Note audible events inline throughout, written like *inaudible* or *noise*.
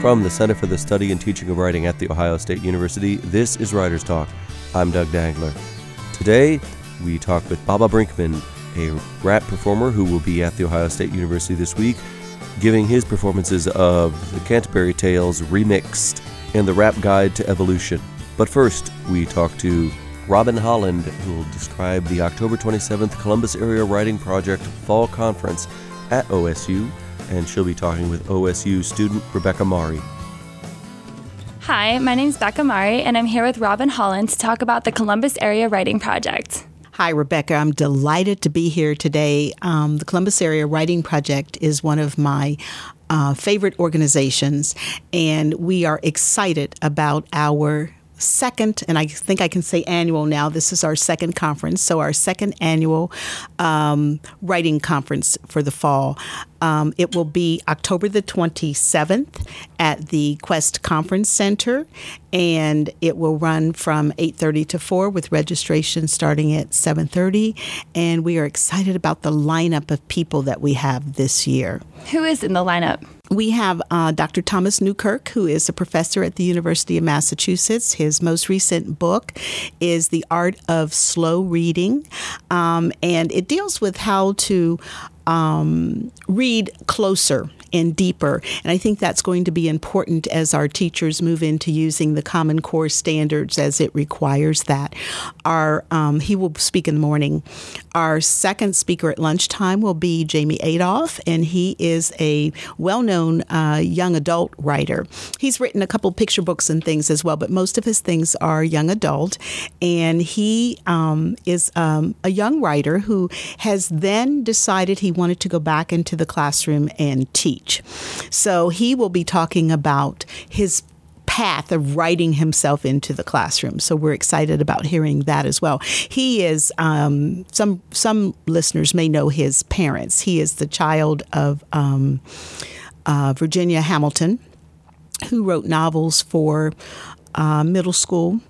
From the Center for the Study and Teaching of Writing at The Ohio State University, this is Writers Talk. I'm Doug Dangler. Today, we talk with Baba Brinkman, a rap performer who will be at The Ohio State University this week, giving his performances of the Canterbury Tales remixed and the Rap Guide to Evolution. But first, we talk to Robin Holland, who will describe the October 27th Columbus Area Writing Project Fall Conference at OSU and she'll be talking with OSU student Rebecca Marrie. Hi, my name is Becca Marrie, and I'm here with Robin Holland to talk about the Columbus Area Writing Project. Hi, Rebecca. I'm delighted to be here today. Um, the Columbus Area Writing Project is one of my uh, favorite organizations, and we are excited about our second, and I think I can say annual now. This is our second conference, so our second annual um, writing conference for the fall. Um, it will be October the 27th at the Quest Conference Center, and it will run from 8:30 to 4 with registration starting at 7:30. And we are excited about the lineup of people that we have this year. Who is in the lineup? We have uh, Dr. Thomas Newkirk, who is a professor at the University of Massachusetts. His most recent book is The Art of Slow Reading, um, and it deals with how to um, read closer and deeper. And I think that's going to be important as our teachers move into using the Common Core standards as it requires that. Our um, he will speak in the morning. Our second speaker at lunchtime will be Jaime Adoff, and he is a well-known uh, young adult writer. He's written a couple picture books and things as well, but most of his things are young adult. And he um, is um, a young writer who has then decided he wanted to go back into the classroom and teach So he will be talking about his path of writing himself into the classroom. So we're excited about hearing that as well. He is um, some some listeners may know his parents. He is the child of um, uh, Virginia Hamilton, who wrote novels for uh, middle school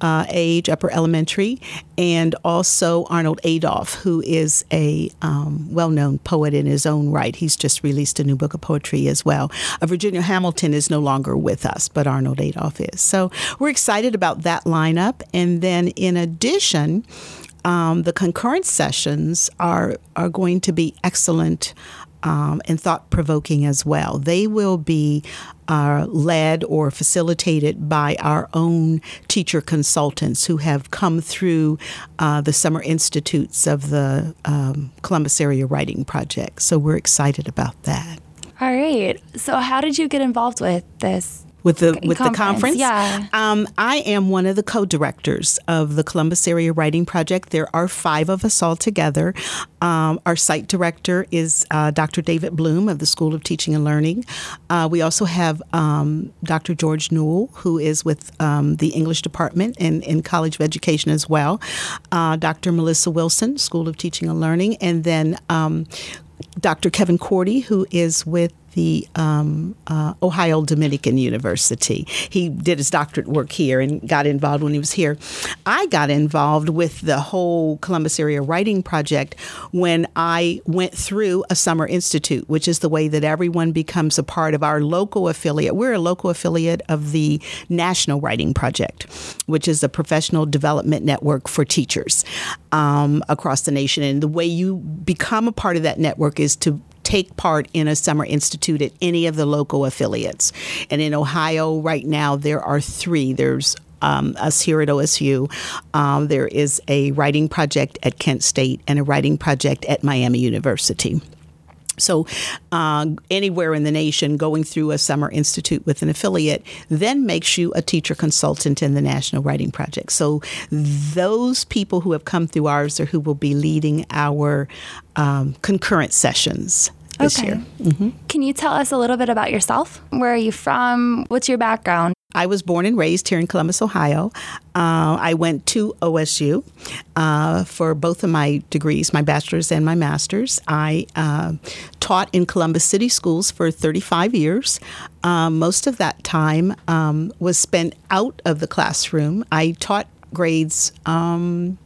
uh, age, upper elementary, and also Arnold Adoff, who is a um, well known poet in his own right. He's just released a new book of poetry as well. Uh, Virginia Hamilton is no longer with us, but Arnold Adoff is. So we're excited about that lineup. And then in addition, um, the concurrent sessions are are going to be excellent um, and thought provoking as well. They will be uh, led or facilitated by our own teacher consultants who have come through uh, the summer institutes of the um, Columbus Area Writing Project. So we're excited about that. All right. So, how did you get involved with this? With the with conference. the conference. Yeah. Um, I am one of the co-directors of the Columbus Area Writing Project. There are five of us all together. Um, our site director is uh, Dr. David Bloom of the School of Teaching and Learning. Uh, we also have um, Dr. George Newell, who is with um, the English Department in, in College of Education as well. Uh, Dr. Melissa Wilson, School of Teaching and Learning, and then um, Dr. Kevin Cordi, who is with the um, uh, Ohio Dominican University. He did his doctorate work here and got involved when he was here. I got involved with the whole Columbus Area Writing Project when I went through a summer institute, which is the way that everyone becomes a part of our local affiliate. We're a local affiliate of the National Writing Project, which is a professional development network for teachers um, across the nation. And the way you become a part of that network is to take part in a summer institute at any of the local affiliates. And in Ohio, right now, there are three. There's um, us here at OSU. Um, there is a writing project at Kent State and a writing project at Miami University. So, uh, anywhere in the nation, going through a summer institute with an affiliate then makes you a teacher consultant in the National Writing Project. So, those people who have come through ours are who will be leading our um, concurrent sessions this okay. year. Mm-hmm. Can you tell us a little bit about yourself? Where are you from? What's your background? I was born and raised here in Columbus, Ohio. Uh, I went to OSU uh, for both of my degrees, my bachelor's and my master's. I uh, taught in Columbus City Schools for 35 years. Uh, most of that time um, was spent out of the classroom. I taught grades. Um,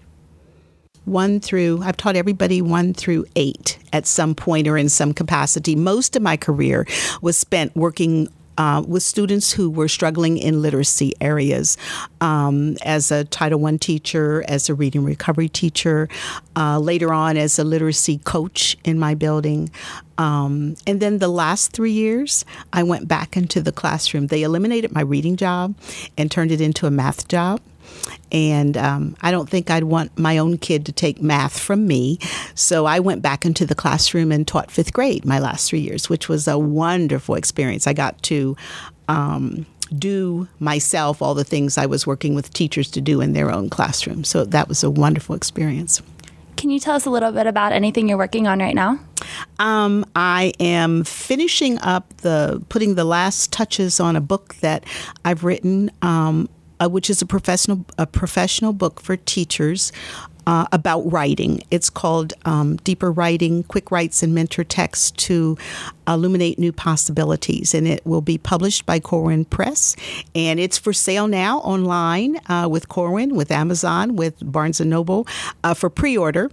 one through, I've taught everybody one through eight at some point or in some capacity. Most of my career was spent working uh, with students who were struggling in literacy areas. Um, as a Title I teacher, as a reading recovery teacher, uh, later on as a literacy coach in my building. Um, and then the last three years, I went back into the classroom. They eliminated my reading job and turned it into a math job. And um, I don't think I'd want my own kid to take math from me. So I went back into the classroom and taught fifth grade my last three years, which was a wonderful experience. I got to um, do myself all the things I was working with teachers to do in their own classroom. So that was a wonderful experience. Can you tell us a little bit about anything you're working on right now? Um, I am finishing up the putting the last touches on a book that I've written um, uh, which is a professional a professional book for teachers uh, about writing. It's called um, Deeper Writing Quick Writes and Mentor Text to Illuminate New Possibilities. And it will be published by Corwin Press. And it's for sale now online uh, with Corwin, with Amazon, with Barnes and Noble uh, for pre order.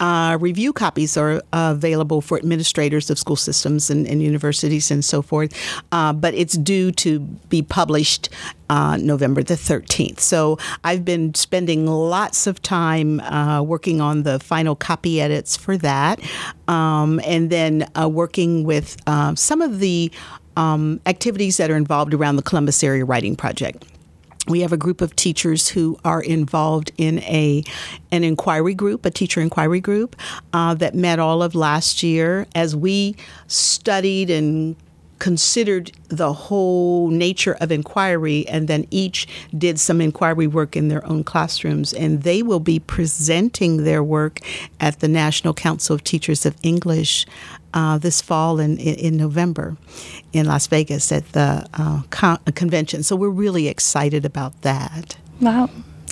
Uh, review copies are available for administrators of school systems and, and universities and so forth, uh, but it's due to be published uh, November the 13th. So I've been spending lots of time uh, working on the final copy edits for that, um, and then uh, working with some of the um, activities that are involved around the Columbus Area Writing Project we have a group of teachers who are involved in a an inquiry group, a teacher inquiry group uh, that met all of last year. As we studied and considered the whole nature of inquiry and then each did some inquiry work in their own classrooms and they will be presenting their work at the National Council of Teachers of English uh, this fall in, in November in Las Vegas at the uh, con- convention. So we're really excited about that. Wow.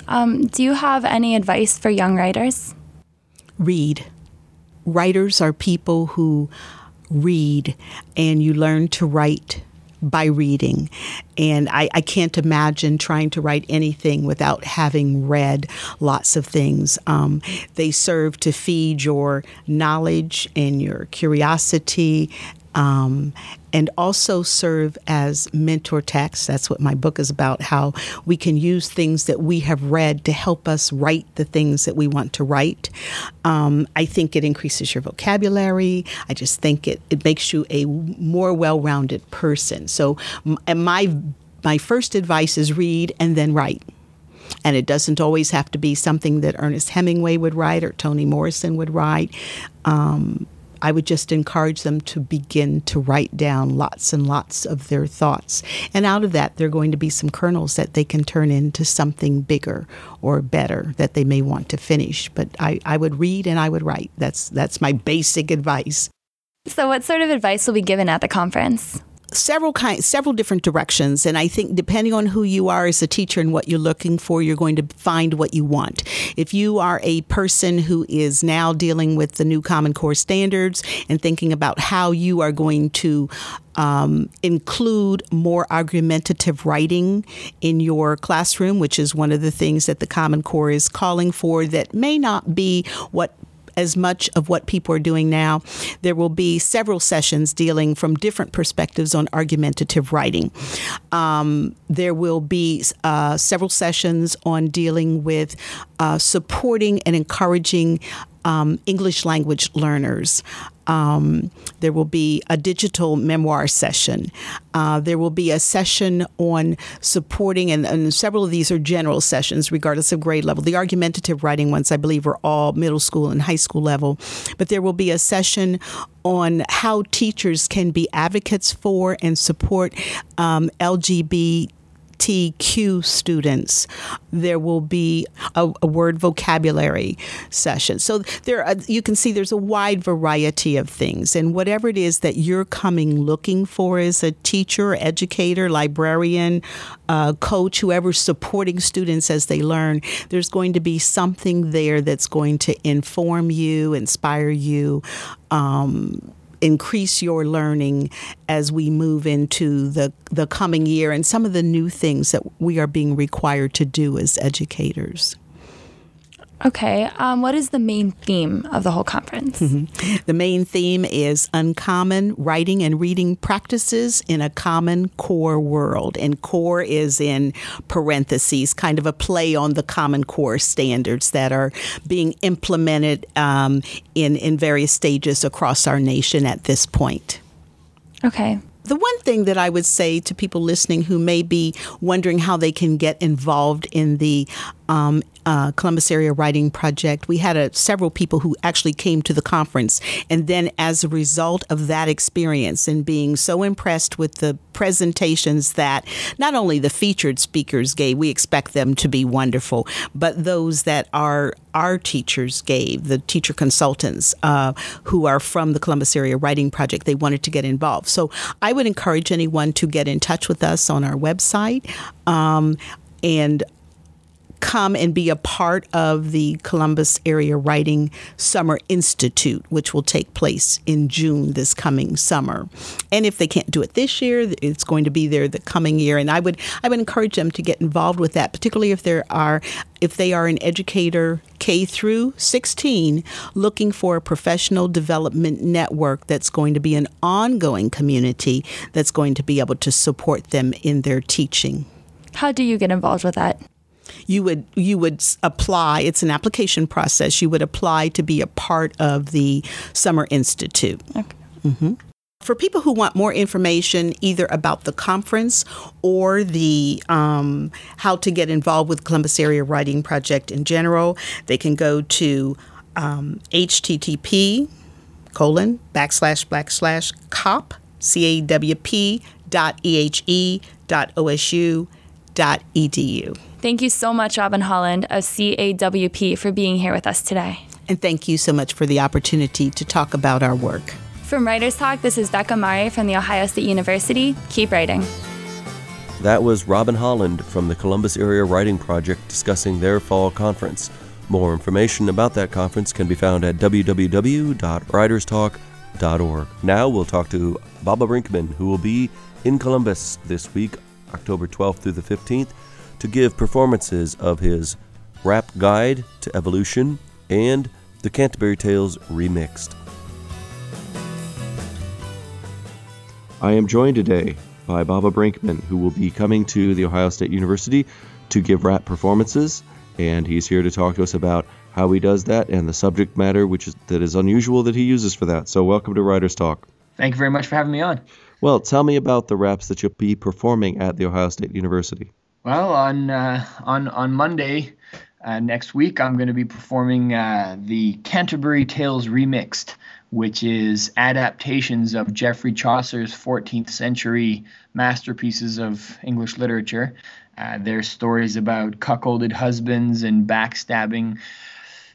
Um, do you have any advice for young writers? Read. Writers are people who read and you learn to write by reading. And I, I, can't imagine trying to write anything without having read lots of things. Um, they serve to feed your knowledge and your curiosity um, and also serve as mentor texts. That's what my book is about how we can use things that we have read to help us write the things that we want to write. Um, I think it increases your vocabulary. I just think it, it makes you a more well rounded person. So, my my first advice is read and then write. And it doesn't always have to be something that Ernest Hemingway would write or Toni Morrison would write. Um, I would just encourage them to begin to write down lots and lots of their thoughts. And out of that, there are going to be some kernels that they can turn into something bigger or better that they may want to finish. But I, I would read and I would write. That's, that's my basic advice. So, what sort of advice will be given at the conference? Several kind, several different directions, and I think depending on who you are as a teacher and what you're looking for, you're going to find what you want. If you are a person who is now dealing with the new Common Core standards and thinking about how you are going to um, include more argumentative writing in your classroom, which is one of the things that the Common Core is calling for, that may not be what as much of what people are doing now. There will be several sessions dealing from different perspectives on argumentative writing. Um, there will be uh, several sessions on dealing with uh, supporting and encouraging um, English language learners. Um, there will be a digital memoir session. Uh, there will be a session on supporting, and, and, several of these are general sessions, regardless of grade level. The argumentative writing ones, I believe, are all middle school and high school level. But there will be a session on how teachers can be advocates for and support um, LGBT LGBTQ students, there will be a, a, word vocabulary session. So there, are, you can see there's a wide variety of things, and whatever it is that you're coming looking for as a teacher, educator, librarian, uh, coach, whoever's supporting students as they learn, there's going to be something there that's going to inform you, inspire you. Um, increase your learning as we move into the, the coming year and some of the new things that we are being required to do as educators. Okay. Um, what is the main theme of the whole conference? Mm-hmm. The main theme is uncommon writing and reading practices in a common core world. And core is in parentheses, kind of a play on the common core standards that are being implemented um, in, in various stages across our nation at this point. Okay. The one thing that I would say to people listening who may be wondering how they can get involved in the um, uh, Columbus Area Writing Project, we had a, several people who actually came to the conference. And then, as a result of that experience and being so impressed with the presentations that not only the featured speakers gave, we expect them to be wonderful, but those that our our teachers gave, the teacher consultants uh, who are from the Columbus Area Writing Project, they wanted to get involved. So I would encourage anyone to get in touch with us on our website. Um, and come and be a part of the Columbus Area Writing Summer Institute, which will take place in June this coming summer. And if they can't do it this year, it's going to be there the coming year. And I would I would encourage them to get involved with that, particularly if there are if they are an educator K through 16 looking for a professional development network that's going to be an ongoing community that's going to be able to support them in their teaching. How do you get involved with that? You would you would apply. It's an application process. You would apply to be a part of the Summer Institute. Okay. Mm-hmm. For people who want more information, either about the conference or the um, how to get involved with Columbus Area Writing Project in general, they can go to um, http colon backslash backslash cop c a w p dot e h e dot osu dot edu. Thank you so much, Robin Holland of CAWP, for being here with us today. And thank you so much for the opportunity to talk about our work. From Writers Talk, this is Becca Marrie from The Ohio State University. Keep writing. That was Robin Holland from the Columbus Area Writing Project discussing their fall conference. More information about that conference can be found at www.writerstalk.org. Now we'll talk to Baba Brinkman, who will be in Columbus this week, October 12th through the 15th to give performances of his Rap Guide to Evolution and the Canterbury Tales Remixed. I am joined today by Baba Brinkman, who will be coming to The Ohio State University to give rap performances, and he's here to talk to us about how he does that and the subject matter which is that is unusual that he uses for that. So welcome to Writers Talk. Thank you very much for having me on. Well, tell me about the raps that you'll be performing at The Ohio State University. Well, on uh, on on Monday uh, next week, I'm going to be performing uh, the Canterbury Tales Remixed, which is adaptations of Geoffrey Chaucer's 14th century masterpieces of English literature. Uh, they're stories about cuckolded husbands and backstabbing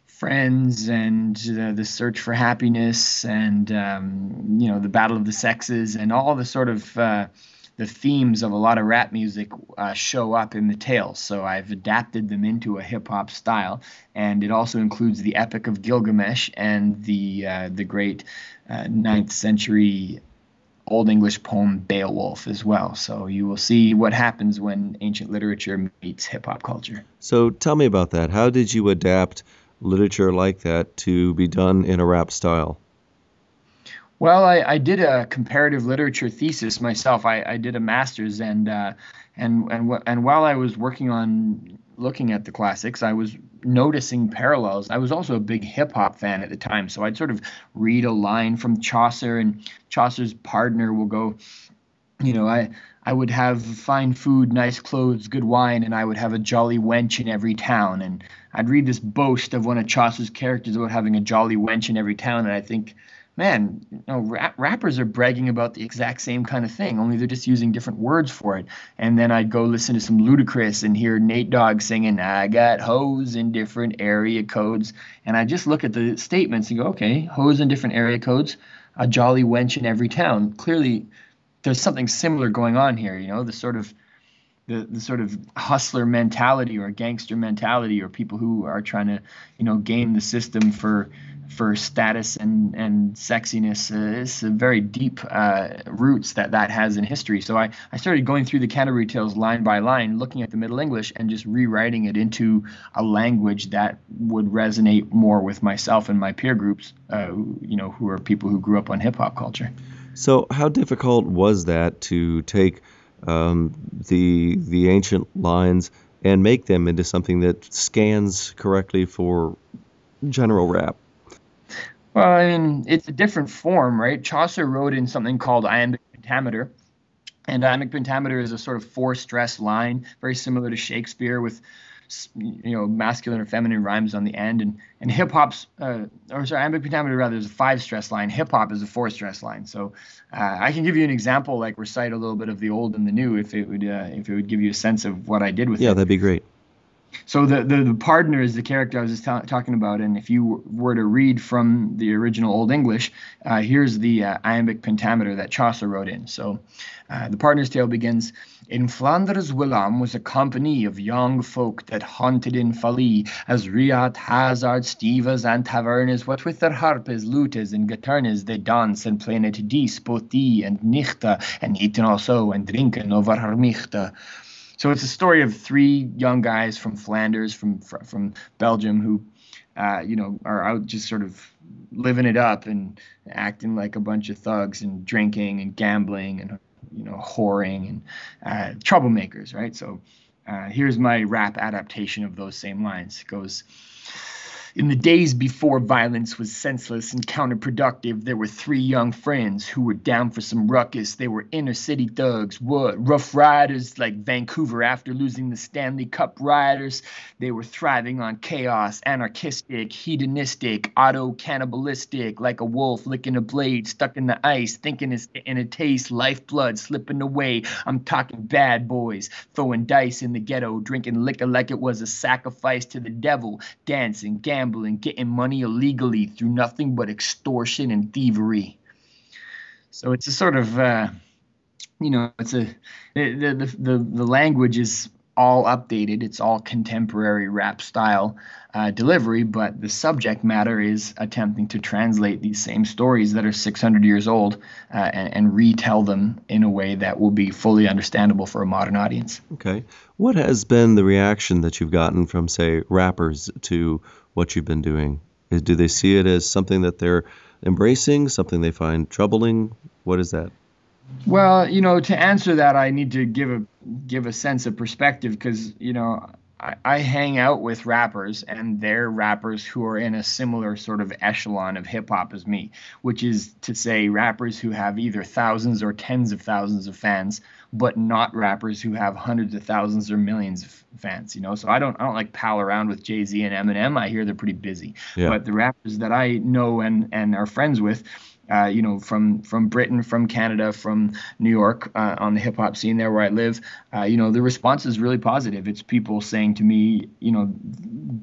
friends and uh, the search for happiness and um, you know the battle of the sexes and all the sort of uh, the themes of a lot of rap music uh, show up in the tales. So I've adapted them into a hip hop style, and it also includes the Epic of Gilgamesh and the uh, the great uh, ninth century Old English poem Beowulf as well. So you will see what happens when ancient literature meets hip hop culture. So tell me about that. How did you adapt literature like that to be done in a rap style? Well, I, I did a comparative literature thesis myself. I, I did a master's, and uh, and and and while I was working on looking at the classics, I was noticing parallels. I was also a big hip hop fan at the time, so I'd sort of read a line from Chaucer, and Chaucer's pardoner will go, you know, I I would have fine food, nice clothes, good wine, and I would have a jolly wench in every town. And I'd read this boast of one of Chaucer's characters about having a jolly wench in every town, and I think man, you know, rap- rappers are bragging about the exact same kind of thing, only they're just using different words for it. And then I'd go listen to some Ludacris and hear Nate Dogg singing, I got hoes in different area codes. And I just look at the statements and go, okay, hoes in different area codes, a jolly wench in every town. Clearly, there's something similar going on here, you know, the sort of the, the sort of hustler mentality or gangster mentality or people who are trying to, you know, game the system for for status and and sexiness. Uh, it's a very deep uh, roots that that has in history. So I, I started going through the Canterbury Tales line by line, looking at the Middle English and just rewriting it into a language that would resonate more with myself and my peer groups. Uh, you know, who are people who grew up on hip hop culture. So how difficult was that to take um, the the ancient lines and make them into something that scans correctly for general rap? Well, I mean, it's a different form, right? Chaucer wrote in something called iambic pentameter. And iambic pentameter is a sort of four stress line, very similar to Shakespeare, with you know masculine or feminine rhymes on the end. And and hip hop's uh, or sorry iambic pentameter rather is a five stress line. Hip hop is a four stress line. So uh, I can give you an example like recite a little bit of the old and the new if it would uh, if it would give you a sense of what I did with yeah, it. yeah that'd be great so the, the, the pardoner is the character I was just ta- talking about, and if you were to read from the original Old English, uh, here's the uh, iambic pentameter that Chaucer wrote in. So uh, the pardoner's tale begins. In Flanders whilom was a company of young folk that haunted in folly, as riot, hazard, stevas, and tavernas, what with their harpes, lutes, and guitarnas they dance and play it dies, both die and nichte, and eaten also and drinken over her michte. So it's a story of three young guys from Flanders, from from Belgium, who, uh, you know, are out just sort of living it up and acting like a bunch of thugs and drinking and gambling and you know whoring and uh, troublemakers, right? So uh, here's my rap adaptation of those same lines. It goes. In the days before violence was senseless and counterproductive, there were three young friends who were down for some ruckus. They were inner city thugs, what rough riders like Vancouver after losing the Stanley Cup riders. They were thriving on chaos, anarchistic, hedonistic, auto cannibalistic, like a wolf licking a blade stuck in the ice, thinking it's in a taste, lifeblood slipping away. I'm talking bad boys, throwing dice in the ghetto, drinking liquor like it was a sacrifice to the devil, dancing, gambling gambling, getting money illegally through nothing but extortion and thievery. So it's a sort of, uh, you know, it's a the, the the the language is all updated. It's all contemporary rap style uh, delivery, but the subject matter is attempting to translate these same stories that are 600 years old uh, and, and, retell them in a way that will be fully understandable for a modern audience. Okay. What has been the reaction that you've gotten from, say, rappers to what you've been doing? Do they see it as something that they're embracing, something they find troubling? What is that? Well, you know, to answer that, I need to give a give a sense of perspective because you know I, I hang out with rappers and they're rappers who are in a similar sort of echelon of hip hop as me, which is to say rappers who have either thousands or tens of thousands of fans, but not rappers who have hundreds of thousands or millions of fans. You know, so I don't I don't like pal around with Jay Z and Eminem. I hear they're pretty busy, yeah. but the rappers that I know and and are friends with uh, you know, from from Britain, from Canada, from New York, uh, on the hip hop scene there where I live, uh, you know, the response is really positive. It's people saying to me, you know,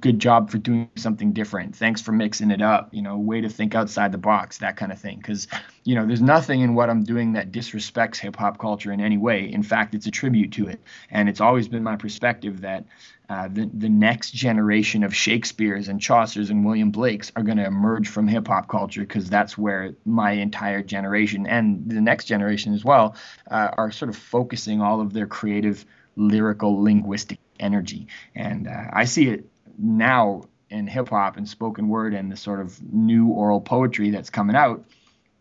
good job for doing something different. Thanks for mixing it up. You know, way to think outside the box, that kind of thing. Because you know, there's nothing in what I'm doing that disrespects hip hop culture in any way. In fact, it's a tribute to it. And it's always been my perspective that uh, the, the next generation of Shakespeare's and Chaucer's and William Blake's are going to emerge from hip hop culture because that's where my entire generation and the next generation as well uh, are sort of focusing all of their creative, lyrical, linguistic energy. And uh, I see it now in hip hop and spoken word and the sort of new oral poetry that's coming out.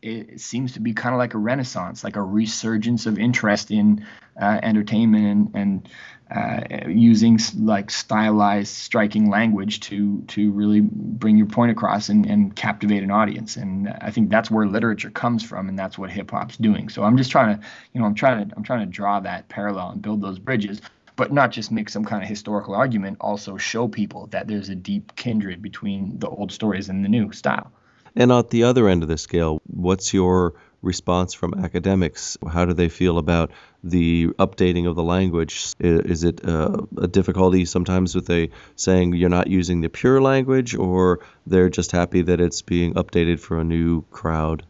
It seems to be kind of like a renaissance, like a resurgence of interest in uh, entertainment and, and uh, using like stylized, striking language to to really bring your point across and, and captivate an audience. And I think that's where literature comes from, and that's what hip hop's doing. So I'm just trying to, you know, I'm trying to I'm trying to draw that parallel and build those bridges, but not just make some kind of historical argument. Also show people that there's a deep kindred between the old stories and the new style. And at the other end of the scale, what's your response from academics? How do they feel about the updating of the language? Is it uh, a difficulty sometimes with a saying you're not using the pure language, or they're just happy that it's being updated for a new crowd?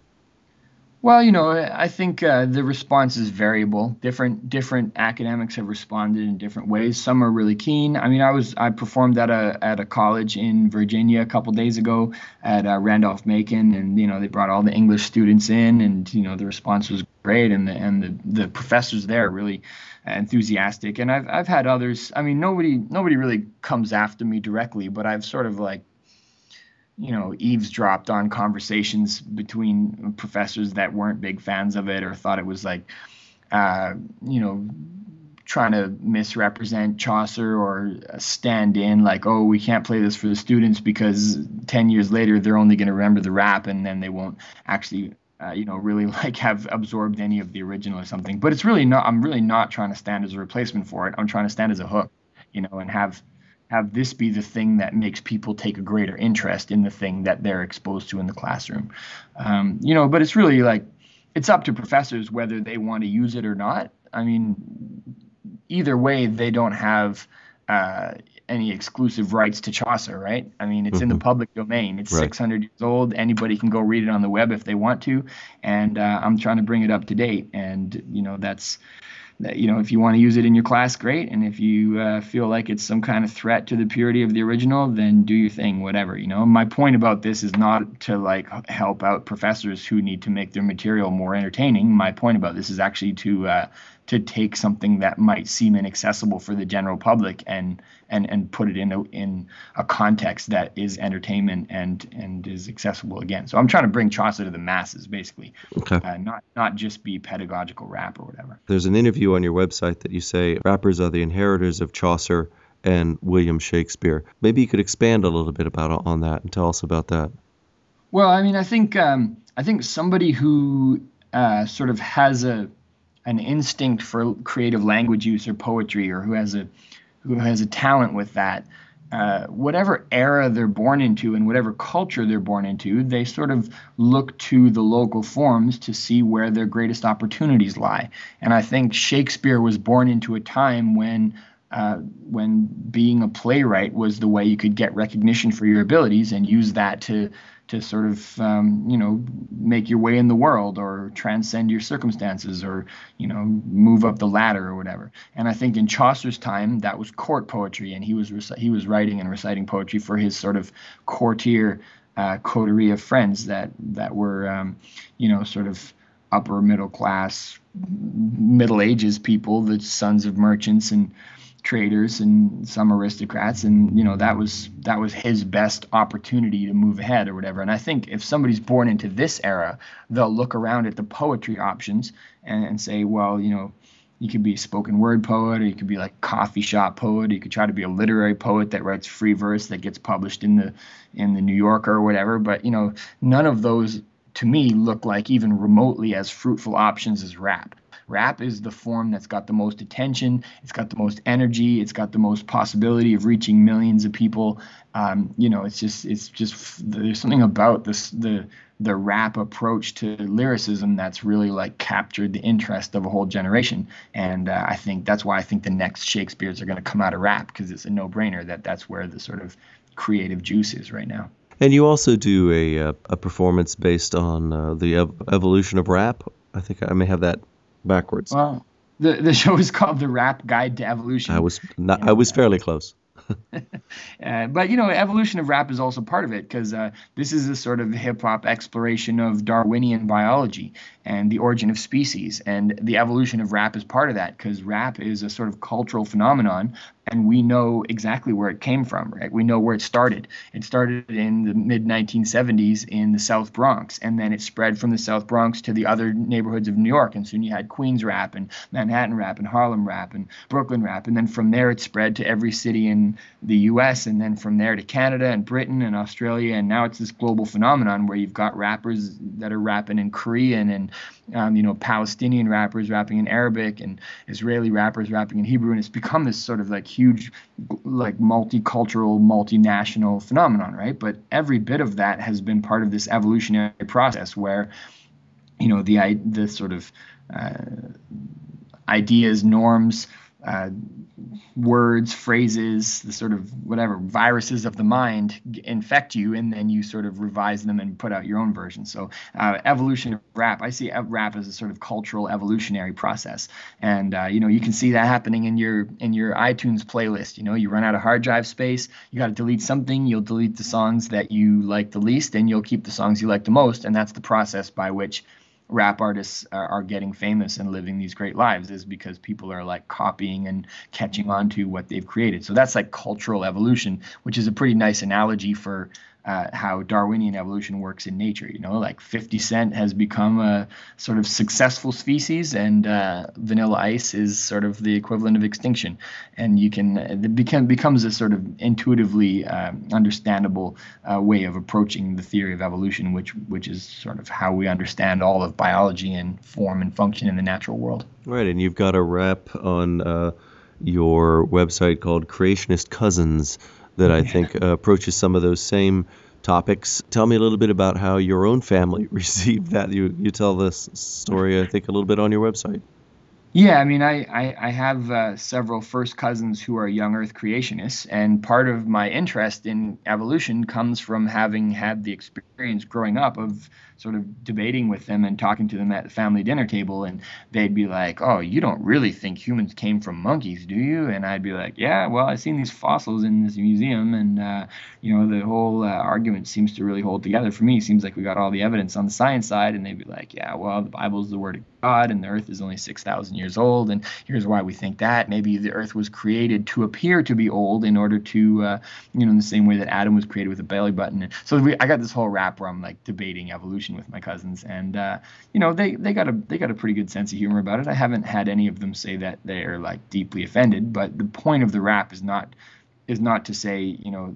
Well, you know, I think uh, the response is variable. Different different academics have responded in different ways. Some are really keen. I mean, I was I performed at a at a college in Virginia a couple days ago at uh, Randolph Macon, and you know they brought all the English students in, and you know the response was great, and the and the, the professors there really enthusiastic. And I've I've had others. I mean, nobody nobody really comes after me directly, but I've sort of like you know, eavesdropped on conversations between professors that weren't big fans of it or thought it was like, uh, you know, trying to misrepresent Chaucer or stand in like, oh, we can't play this for the students because 10 years later they're only going to remember the rap and then they won't actually, uh, you know, really *laughs* like have absorbed any of the original or something. But it's really not, I'm really not trying to stand as a replacement for it. I'm trying to stand as a hook, you know, and have have this be the thing that makes people take a greater interest in the thing that they're exposed to in the classroom. Um, you know, but it's really like it's up to professors whether they want to use it or not. I mean, either way, they don't have uh, any exclusive rights to Chaucer, right? I mean, it's mm-hmm. in the mm-hmm. public domain. It's right. 600 years old. Anybody can go read it on the web if they want to, and uh, I'm trying to bring it up to date. And you know, that's that you know if you want to use it in your class great. And if you uh, feel like it's some kind of threat to the purity of the original then do your thing whatever you know? My point about this is not to like help out professors who need to make their material more entertaining. My point about this is actually to uh, to take something that might seem inaccessible for the general public and and and put it in a in a context that is entertainment and and is accessible again. So I'm trying to bring Chaucer to the masses, basically, okay. uh, not not just be pedagogical rap or whatever. There's an interview on your website that you say rappers are the inheritors of Chaucer and William Shakespeare. Maybe you could expand a little bit about on that and tell us about that. Well, I mean, I think um, I think somebody who uh, sort of has a an instinct for creative language use or poetry, or who has a who has a talent with that, uh, whatever era they're born into and whatever culture they're born into, they sort of look to the local forms to see where their greatest opportunities lie. And I think Shakespeare was born into a time when uh, when being a playwright was the way you could get recognition for your abilities and use that to to sort of um, you know make your way in the world or transcend your circumstances or you know move up the ladder or whatever. And I think in Chaucer's time that was court poetry, and he was rec- he was writing and reciting poetry for his sort of courtier uh, coterie of friends that that were um, you know sort of upper middle class, middle ages people, the sons of merchants and traders and some aristocrats and you know that was that was his best opportunity to move ahead or whatever. And i think if somebody's born into this era they'll look around at the poetry options and, and say well you know you could be a spoken word poet or you could be like coffee shop poet you could try to be a literary poet that writes free verse that gets published in the in the new yorker or whatever. But you know none of those to me look like even remotely as fruitful options as rap Rap is the form that's got the most attention, it's got the most energy, it's got the most possibility of reaching millions of people. Um, you know, it's just it's just there's something about this the the rap approach to lyricism that's really like captured the interest of a whole generation. And uh, I think that's why I think the next Shakespeare's are going to come out of rap because it's a no-brainer that that's where the sort of creative juice is right now. And you also do a uh, a performance based on uh, the ev- evolution of rap. I think I may have that backwards. Well, the the show is called The Rap Guide to Evolution. I was not, I was fairly close. *laughs* *laughs* uh, but you know, evolution of rap is also part of it because uh, this is a sort of hip hop exploration of Darwinian biology and the origin of species, and the evolution of rap is part of that because rap is a sort of cultural phenomenon and we know exactly where it came from, right? We know where it started. It started in the mid 1970s in the South Bronx, and then it spread from the South Bronx to the other neighborhoods of New York. And soon you had Queens rap and Manhattan rap and Harlem rap and Brooklyn rap. And then from there it spread to every city in the US, and then from there to Canada and Britain and Australia. And now it's this global phenomenon where you've got rappers that are rapping in Korean and um, you know, Palestinian rappers rapping in Arabic and Israeli rappers rapping in Hebrew, and it's become this sort of like huge, like multicultural, multinational phenomenon, right? But every bit of that has been part of this evolutionary process where, you know, the the sort of uh, ideas, norms, uh, words, phrases, the sort of whatever viruses of the mind infect you, and then you sort of revise them and put out your own version. So, uh, evolution of rap, I see rap as a sort of cultural evolutionary process, and uh, you know you can see that happening in your in your iTunes playlist. You know, you run out of hard drive space, you got to delete something, you'll delete the songs that you like the least, and you'll keep the songs you like the most, and that's the process by which rap artists are, are, getting famous and living these great lives is because people are like copying and catching on to what they've created. So that's like cultural evolution, which is a pretty nice analogy for uh, how Darwinian evolution works in nature. You know, like 50 Cent has become a sort of successful species, and uh, Vanilla Ice is sort of the equivalent of extinction. And you can it become becomes a sort of intuitively uh, understandable uh, way of approaching the theory of evolution, which which is sort of how we understand all of biology and form and function in the natural world. Right, and you've got a rap on uh, your website called Creationist Cousins that I think uh, approaches some of those same topics. Tell me a little bit about how your own family *laughs* received that. You you tell this story, I think, a little bit on your website. Yeah, I mean, I, I, I have uh, several first cousins who are young Earth creationists, and part of my interest in evolution comes from having had the experience growing up of sort of debating with them and talking to them at the family dinner table, and they'd be like, "Oh, you don't really think humans came from monkeys, do you?" And I'd be like, "Yeah, well, I've seen these fossils in this museum, and uh, you know, the whole uh, argument seems to really hold together for me. It seems like we got all the evidence on the science side." And they'd be like, "Yeah, well, the Bible's the word of God, and the Earth is only six thousand years old, and here's why we think that. Maybe the Earth was created to appear to be old in order to, uh, you know, in the same way that Adam was created with a belly button." And so we, I got this whole rap where I'm like debating evolution with my cousins, and uh, you know they they got a they got a pretty good sense of humor about it. I haven't had any of them say that they're like deeply offended, but the point of the rap is not is not to say you know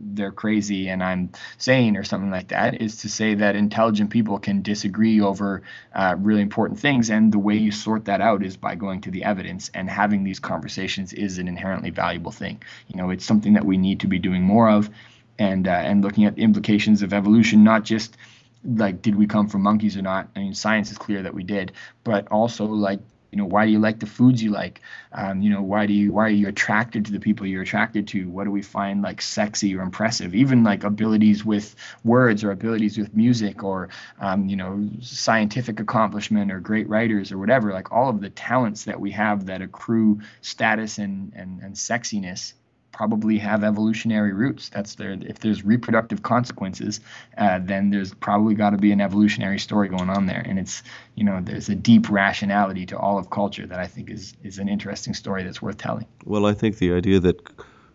they're crazy and I'm sane or something like that is to say that intelligent people can disagree over uh, really important things. And the way you sort that out is by going to the evidence and having these conversations is an inherently valuable thing. You know, it's something that we need to be doing more of and, uh, and looking at the implications of evolution, not just like did we come from monkeys or not i mean science is clear that we did but also like you know why do you like the foods you like? Um, you know why do you why are you attracted to the people you're attracted to? What do we find like sexy or impressive? Even like abilities with words or abilities with music or um, you know scientific accomplishment or great writers or whatever. Like all of the talents that we have that accrue status and and, and sexiness probably have evolutionary roots. That's there. If there's reproductive consequences, uh, then there's probably got to be an evolutionary story going on there. And it's you know there's a deep rationality to all of culture that I think is is an interesting story that's worth telling. Well, I think the idea that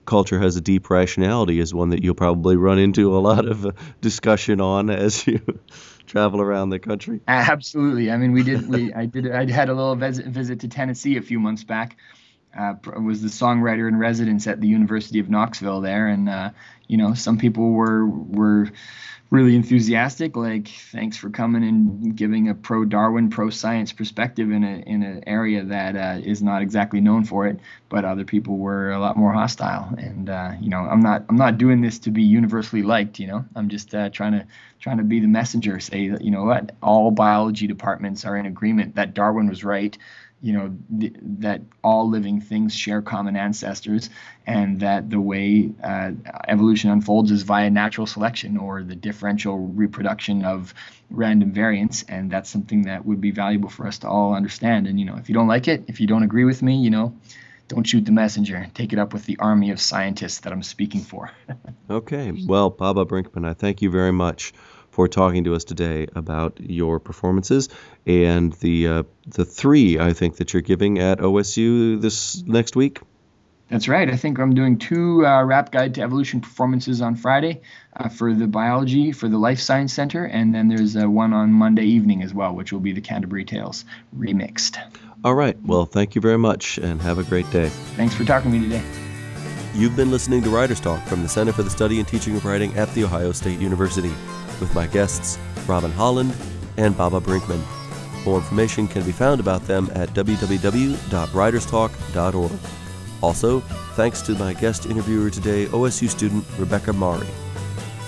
culture has a deep rationality is one that you'll probably run into a lot of uh, discussion on *laughs* as you travel around the country. Absolutely. I mean, we did. We I did. I had a little visit, visit to Tennessee a few months back uh, was the songwriter in residence at the University of Knoxville there, and uh, you know some people were were really enthusiastic, like thanks for coming and giving a pro Darwin, pro science perspective in a in an area that uh, is not exactly known for it. But other people were a lot more hostile, and uh, you know I'm not I'm not doing this to be universally liked. You know I'm just uh, trying to trying to be the messenger, say that you know what all biology departments are in agreement that Darwin was right you know th- that all living things share common ancestors and that the way uh, evolution unfolds is via natural selection or the differential reproduction of random variants and that's something that would be valuable for us to all understand. And you know if you don't like it if you don't agree with me you know don't shoot the messenger. Take it up with the army of scientists that i'm speaking for. *laughs* Okay. Well baba brinkman i thank you very much for talking to us today about your performances and the uh, the three I think that you're giving at OSU this next week. That's right. I think I'm doing two uh, Rap Guide to Evolution performances on Friday uh, for the biology for the Life Science Center, and then there's uh, one on Monday evening as well, which will be the Canterbury Tales remixed. All right. Well, thank you very much, and have a great day. Thanks for talking to me today. You've been listening to Writers Talk from the Center for the Study and Teaching of Writing at The Ohio State University with my guests Robin Holland and Baba Brinkman. More information can be found about them at www.writerstalk.org. Also, thanks to my guest interviewer today, OSU student Rebecca Marrie.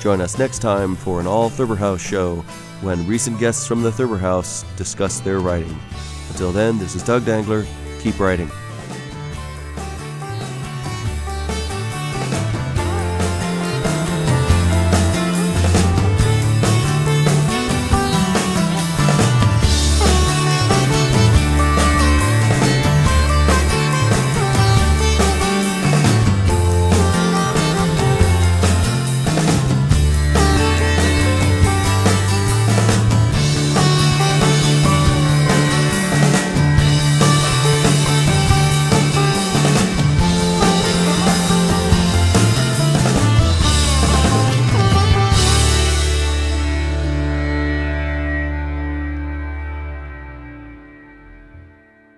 Join us next time for an all Thurber House show when recent guests from the Thurber House discuss their writing. Until then, this is Doug Dangler. Keep writing.